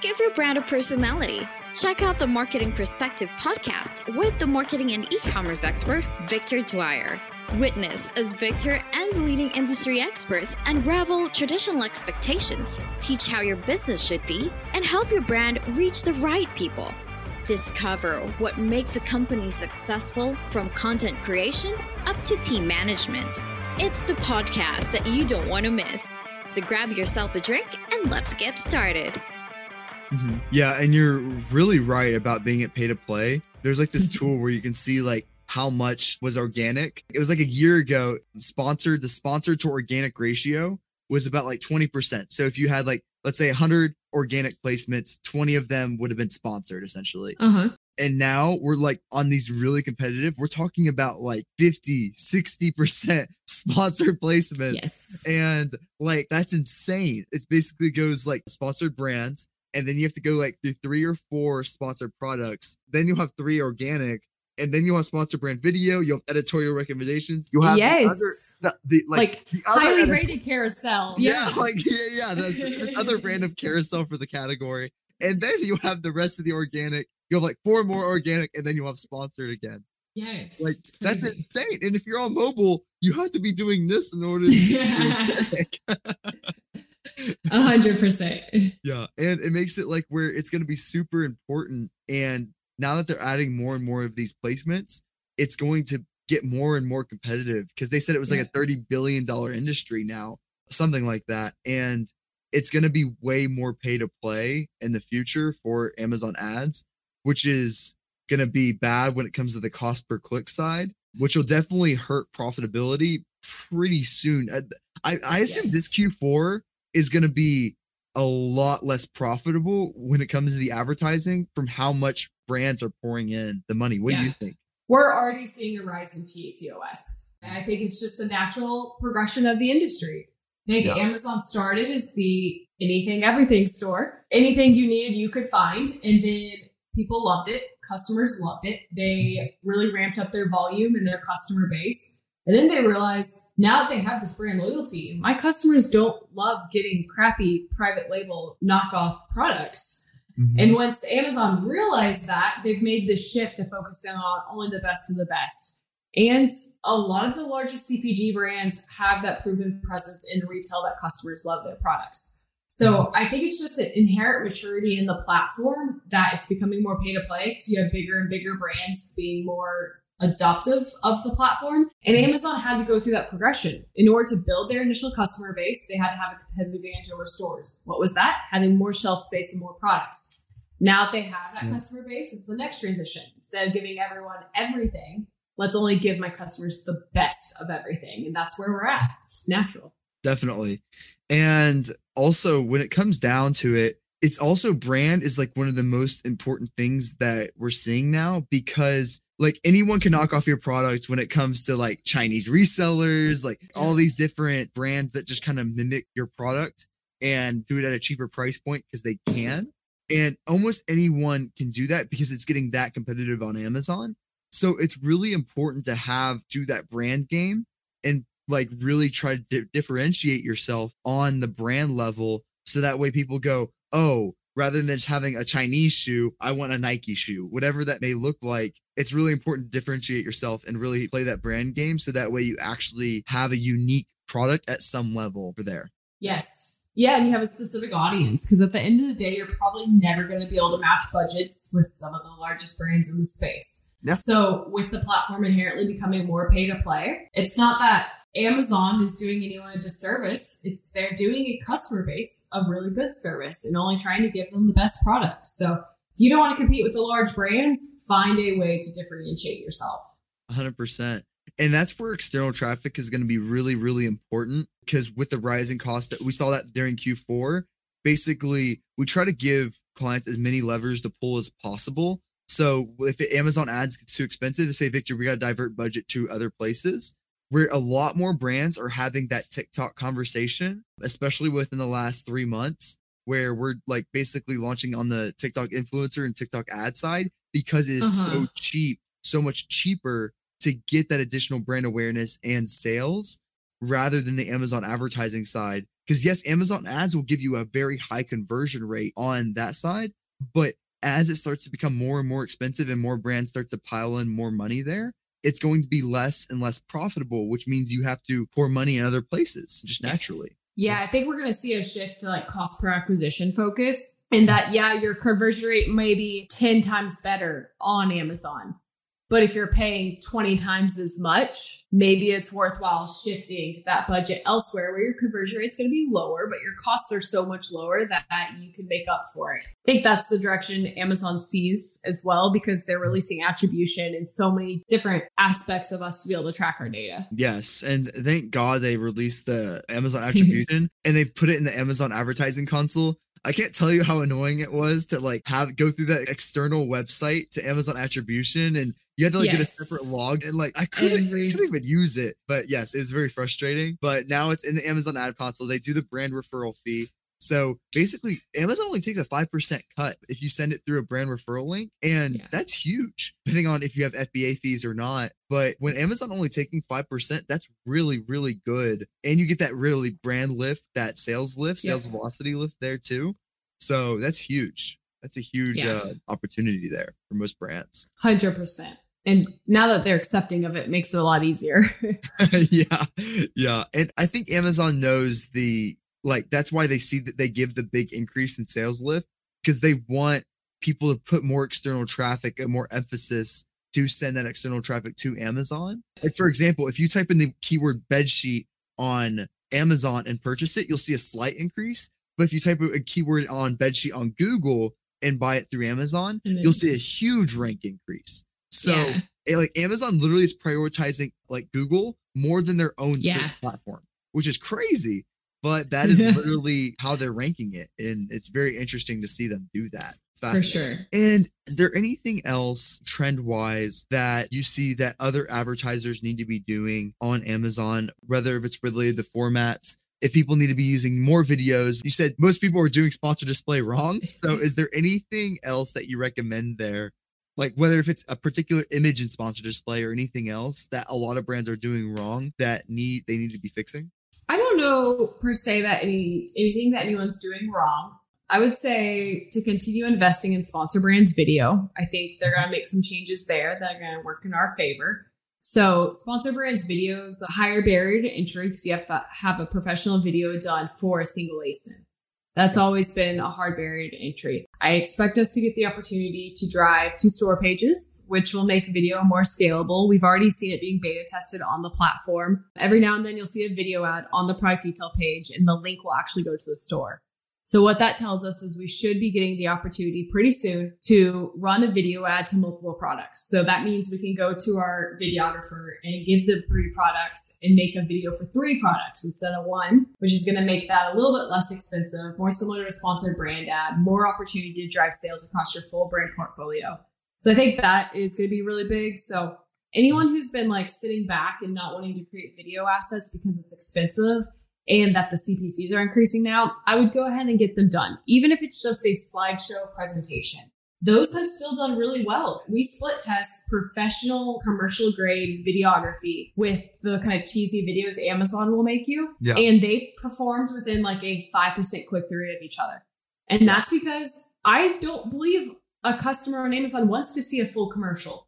Give your brand a personality. Check out the Marketing Perspective podcast with the marketing and e commerce expert, Victor Dwyer. Witness as Victor and leading industry experts unravel traditional expectations, teach how your business should be, and help your brand reach the right people. Discover what makes a company successful from content creation up to team management. It's the podcast that you don't want to miss. So grab yourself a drink and let's get started. Mm-hmm. Yeah, and you're really right about being at pay to play. There's like this tool where you can see like how much was organic. It was like a year ago, sponsored, the sponsored to organic ratio was about like 20%. So if you had like, let's say 100 organic placements, 20 of them would have been sponsored essentially. Uh-huh. And now we're like on these really competitive, we're talking about like 50, 60% sponsored placements. Yes. And like that's insane. It basically goes like sponsored brands, and then you have to go like through three or four sponsored products. Then you'll have three organic, and then you'll have sponsored brand video. You'll have editorial recommendations. You'll have yes, the other, the, the like, like the highly rated carousel. yeah, like yeah, yeah. That's this other brand of carousel for the category, and then you have the rest of the organic. You'll have like four more organic, and then you'll have sponsored again. Yes, Like that's insane. And if you're on mobile, you have to be doing this in order to. be A hundred percent. Yeah, and it makes it like where it's going to be super important. And now that they're adding more and more of these placements, it's going to get more and more competitive because they said it was like a thirty billion dollar industry now, something like that, and it's going to be way more pay to play in the future for Amazon ads, which is going to be bad when it comes to the cost per click side, which will definitely hurt profitability pretty soon. I I, I assume this Q4 is going to be a lot less profitable when it comes to the advertising from how much brands are pouring in the money. What do you think? We're already seeing a rise in TCOS. And I think it's just a natural progression of the industry. I think Yeah. Amazon started as the anything, everything store. Anything you needed, you could find. And then people loved it. Customers loved it. They really ramped up their volume and their customer base. And then they realize now that they have this brand loyalty, my customers don't love getting crappy private label knockoff products. Mm-hmm. And once Amazon realized that, they've made this shift to focusing on only the best of the best. And a lot of the largest CPG brands have that proven presence in retail that customers love their products. So mm-hmm. I think it's just an inherent maturity in the platform that it's becoming more pay to play because you have bigger and bigger brands being more adoptive of the platform. And mm-hmm. Amazon had to go through that progression. In order to build their initial customer base, they had to have a competitive advantage over stores. What was that? Having more shelf space and more products. Now that they have that Yeah. customer base, it's the next transition. Instead of giving everyone everything, let's only give my customers the best of everything. And that's where we're at. It's natural. Definitely. And also, when it comes down to it, it's also brand is like one of the most important things that we're seeing now because like anyone can knock off your product when it comes to like Chinese resellers, like all these different brands that just kind of mimic your product and do it at a cheaper price point because they can. And almost anyone can do that because it's getting that competitive on Amazon. So it's really important to have do that brand game and like really try to di- differentiate yourself on the brand level so that way people go oh rather than just having a chinese shoe i want a nike shoe whatever that may look like it's really important to differentiate yourself and really play that brand game so that way you actually have a unique product at some level for there Yes. Yeah, and you have a specific audience because at the end of the day, you're probably never going to be able to match budgets with some of the largest brands in the space. Yeah. So, with the platform inherently becoming more pay to play, it's not that Amazon is doing anyone a disservice. It's they're doing a customer base a really good service and only trying to give them the best product. So, if you don't want to compete with the large brands, find a way to differentiate yourself. 100% and that's where external traffic is going to be really really important because with the rising cost that we saw that during q4 basically we try to give clients as many levers to pull as possible so if amazon ads gets too expensive to say victor we got to divert budget to other places where a lot more brands are having that tiktok conversation especially within the last three months where we're like basically launching on the tiktok influencer and tiktok ad side because it is so Uh-huh. cheap so much cheaper to get that additional brand awareness and sales rather than the Amazon advertising side Because yes, Amazon ads will give you a very high conversion rate on that side, but as it starts to become more and more expensive and more brands start to pile in more money there, it's going to be less and less profitable, which means you have to pour money in other places just naturally. Yeah, I think we're going to see a shift to like cost per acquisition focus. And that, yeah, your conversion rate may be 10 times better on Amazon. But if you're paying 20 times as much, maybe it's worthwhile shifting that budget elsewhere where your conversion rate is going to be lower, but your costs are so much lower that, that you can make up for it. I think that's the direction Amazon sees as well because they're releasing attribution in so many different aspects of us to be able to track our data. Yes. And thank God they released the Amazon attribution and they put it in the Amazon advertising console I can't tell you how annoying it was to like have go through that external website to Amazon attribution and you had to like yes. get a separate log and like I couldn't, I couldn't even use it. But yes, it was very frustrating. But now it's in the Amazon ad console. They do the brand referral fee. So basically, Amazon only takes a 5% cut if you send it through a brand referral link. And yeah. that's huge, depending on if you have FBA fees or not. But when Amazon only taking 5%, that's really, really good. And you get that really brand lift, that sales lift, sales yeah. velocity lift there too. So that's huge. That's a huge yeah. uh, opportunity there for most brands. 100% and now that they're accepting of it, it makes it a lot easier. yeah. Yeah. And I think Amazon knows the like that's why they see that they give the big increase in sales lift because they want people to put more external traffic and more emphasis to send that external traffic to Amazon. Like for example, if you type in the keyword bedsheet on Amazon and purchase it, you'll see a slight increase. But if you type a keyword on bedsheet on Google and buy it through Amazon, mm-hmm. you'll see a huge rank increase. So yeah. it, like Amazon literally is prioritizing like Google more than their own yeah. search platform, which is crazy but that is literally how they're ranking it. And it's very interesting to see them do that. For sure. And is there anything else trend wise that you see that other advertisers need to be doing on Amazon, whether if it's related to formats? If people need to be using more videos, you said most people are doing sponsor display wrong. So, is there anything else that you recommend there like whether if it's a particular image in sponsor display or anything else that a lot of brands are doing wrong that need they need to be fixing I don't know per se that any anything that anyone's doing wrong. I would say to continue investing in sponsor brands video. I think they're going to make some changes there that are going to work in our favor. So, sponsor brands videos, a higher barrier to entry because you have to have a professional video done for a single ASIN. That's always been a hard barrier to entry. I expect us to get the opportunity to drive to store pages, which will make video more scalable. We've already seen it being beta tested on the platform. Every now and then you'll see a video ad on the product detail page and the link will actually go to the store. So what that tells us is we should be getting the opportunity pretty soon to run a video ad to multiple products. So that means we can go to our videographer and give them three products and make a video for three products instead of one, which is going to make that a little bit less expensive, more similar to a sponsored brand ad, more opportunity to drive sales across your full brand portfolio. So I think that is going to be really big. So anyone who's been like sitting back and not wanting to create video assets because it's expensive, and that the CPCs are increasing now, I would go ahead and get them done, even if it's just a slideshow presentation. Those have still done really well. We split test professional commercial grade videography with the kind of cheesy videos Amazon will make you. Yeah. And they performed within like a 5% click through rate of each other. And that's because I don't believe a customer on Amazon wants to see a full commercial.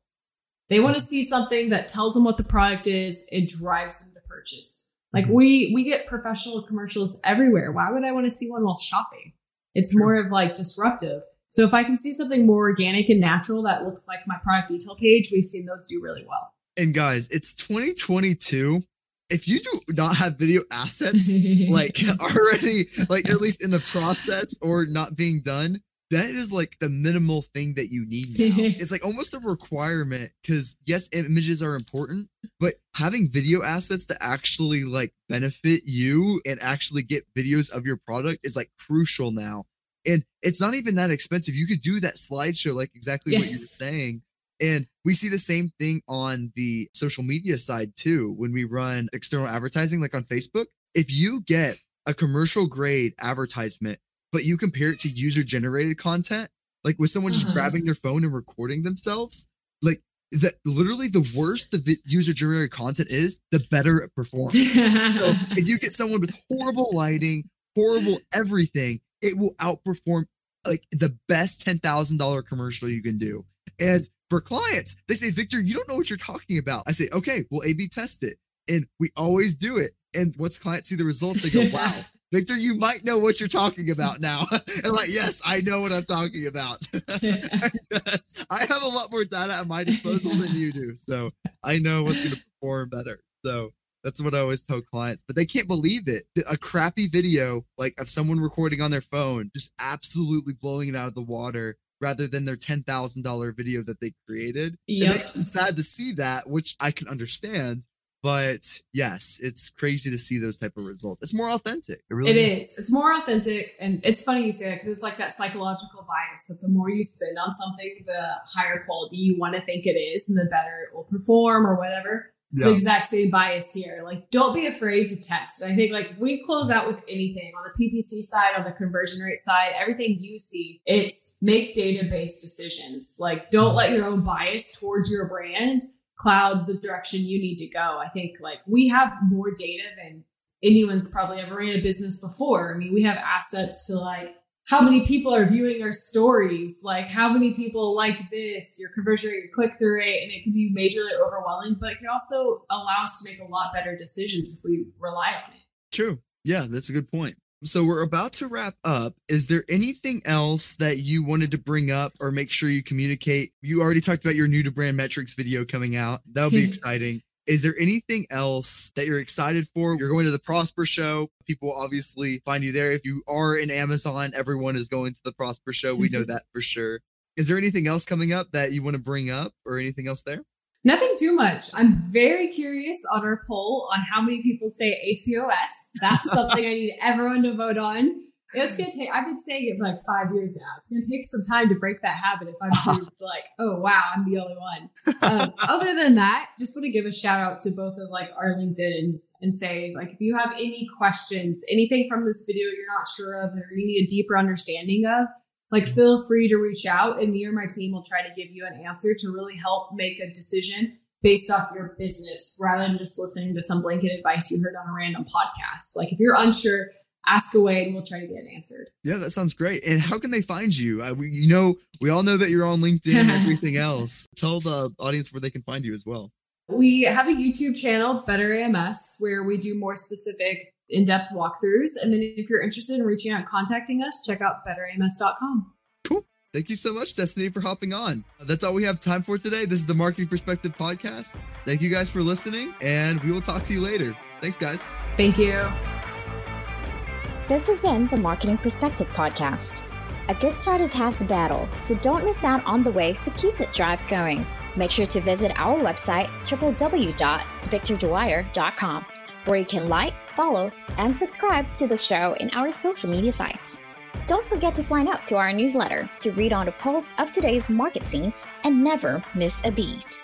They want to see something that tells them what the product is and drives them to purchase. Like mm-hmm. we we get professional commercials everywhere. Why would I want to see one while shopping? It's more of like disruptive. So if I can see something more organic and natural that looks like my product detail page, we've seen those do really well. And guys, it's 2022 if you do not have video assets like already like at least in the process or not being done that is like the minimal thing that you need now. it's like almost a requirement because yes, images are important, but having video assets to actually like benefit you and actually get videos of your product is like crucial now. And it's not even that expensive. You could do that slideshow, like exactly yes. what you were saying. And we see the same thing on the social media side too. When we run external advertising, like on Facebook, if you get a commercial grade advertisement but you compare it to user generated content, like with someone just uh-huh. grabbing their phone and recording themselves, like that literally the worse the vi- user generated content is, the better it performs. so if you get someone with horrible lighting, horrible everything, it will outperform like the best $10,000 commercial you can do. And for clients, they say, Victor, you don't know what you're talking about. I say, okay, we'll A B test it. And we always do it. And once clients see the results, they go, wow, Victor, you might know what you're talking about now. and like, yes, I know what I'm talking about. I have a lot more data at my disposal than you do. So I know what's going to perform better. So that's what I always tell clients, but they can't believe it. A crappy video, like of someone recording on their phone, just absolutely blowing it out of the water rather than their $10,000 video that they created. Yep. It makes me sad to see that, which I can understand but yes it's crazy to see those type of results. It's more authentic. It, really it is. it's more authentic and it's funny you say that because it's like that psychological bias that the more you spend on something the higher quality you want to think it is and the better it will perform or whatever. It's yeah. the exact same bias here. Like don't be afraid to test. I think like if we close out with anything on the ppc side on the conversion rate side everything you see it's make data based decisions. Like don't mm-hmm. let your own bias towards your brand cloud the direction you need to go. I think like we have more data than anyone's probably ever ran a business before. I mean, we have assets to like how many people are viewing our stories, like how many people like this, your conversion rate, your click through rate, and it can be majorly overwhelming, but it can also allow us to make a lot better decisions if we rely on it. True. Yeah, that's a good point. So we're about to wrap up. Is there anything else that you wanted to bring up or make sure you communicate? You already talked about your new to brand metrics video coming out. That'll be exciting. Is there anything else that you're excited for? You're going to the Prosper Show. People obviously find you there. If you are in Amazon, everyone is going to the Prosper Show. We know that for sure. Is there anything else coming up that you want to bring up or anything else there? Nothing too much. I'm very curious on our poll on how many people say ACOS. That's something I need everyone to vote on. It's gonna take. I've been saying it for like five years now. It's gonna take some time to break that habit. If I'm like, oh wow, I'm the only one. Um, other than that, just want to give a shout out to both of like our LinkedIn's and say like if you have any questions, anything from this video you're not sure of or you need a deeper understanding of, like feel free to reach out and me or my team will try to give you an answer to really help make a decision based off your business rather than just listening to some blanket advice you heard on a random podcast. Like if you're unsure, ask away and we'll try to get it answered. Yeah, that sounds great. And how can they find you? Uh, we, you know, we all know that you're on LinkedIn and everything else. Tell the audience where they can find you as well. We have a YouTube channel, Better AMS, where we do more specific in-depth walkthroughs. And then if you're interested in reaching out contacting us, check out betterams.com. Cool. Thank you so much, Destiny, for hopping on. That's all we have time for today. This is the Marketing Perspective Podcast. Thank you guys for listening, and we will talk to you later. Thanks, guys. Thank you. This has been the Marketing Perspective Podcast. A good start is half the battle, so don't miss out on the ways to keep the drive going. Make sure to visit our website, www.victordwyer.com where you can like, follow, and subscribe to the show in our social media sites. Don't forget to sign up to our newsletter to read on the pulse of today's market scene and never miss a beat.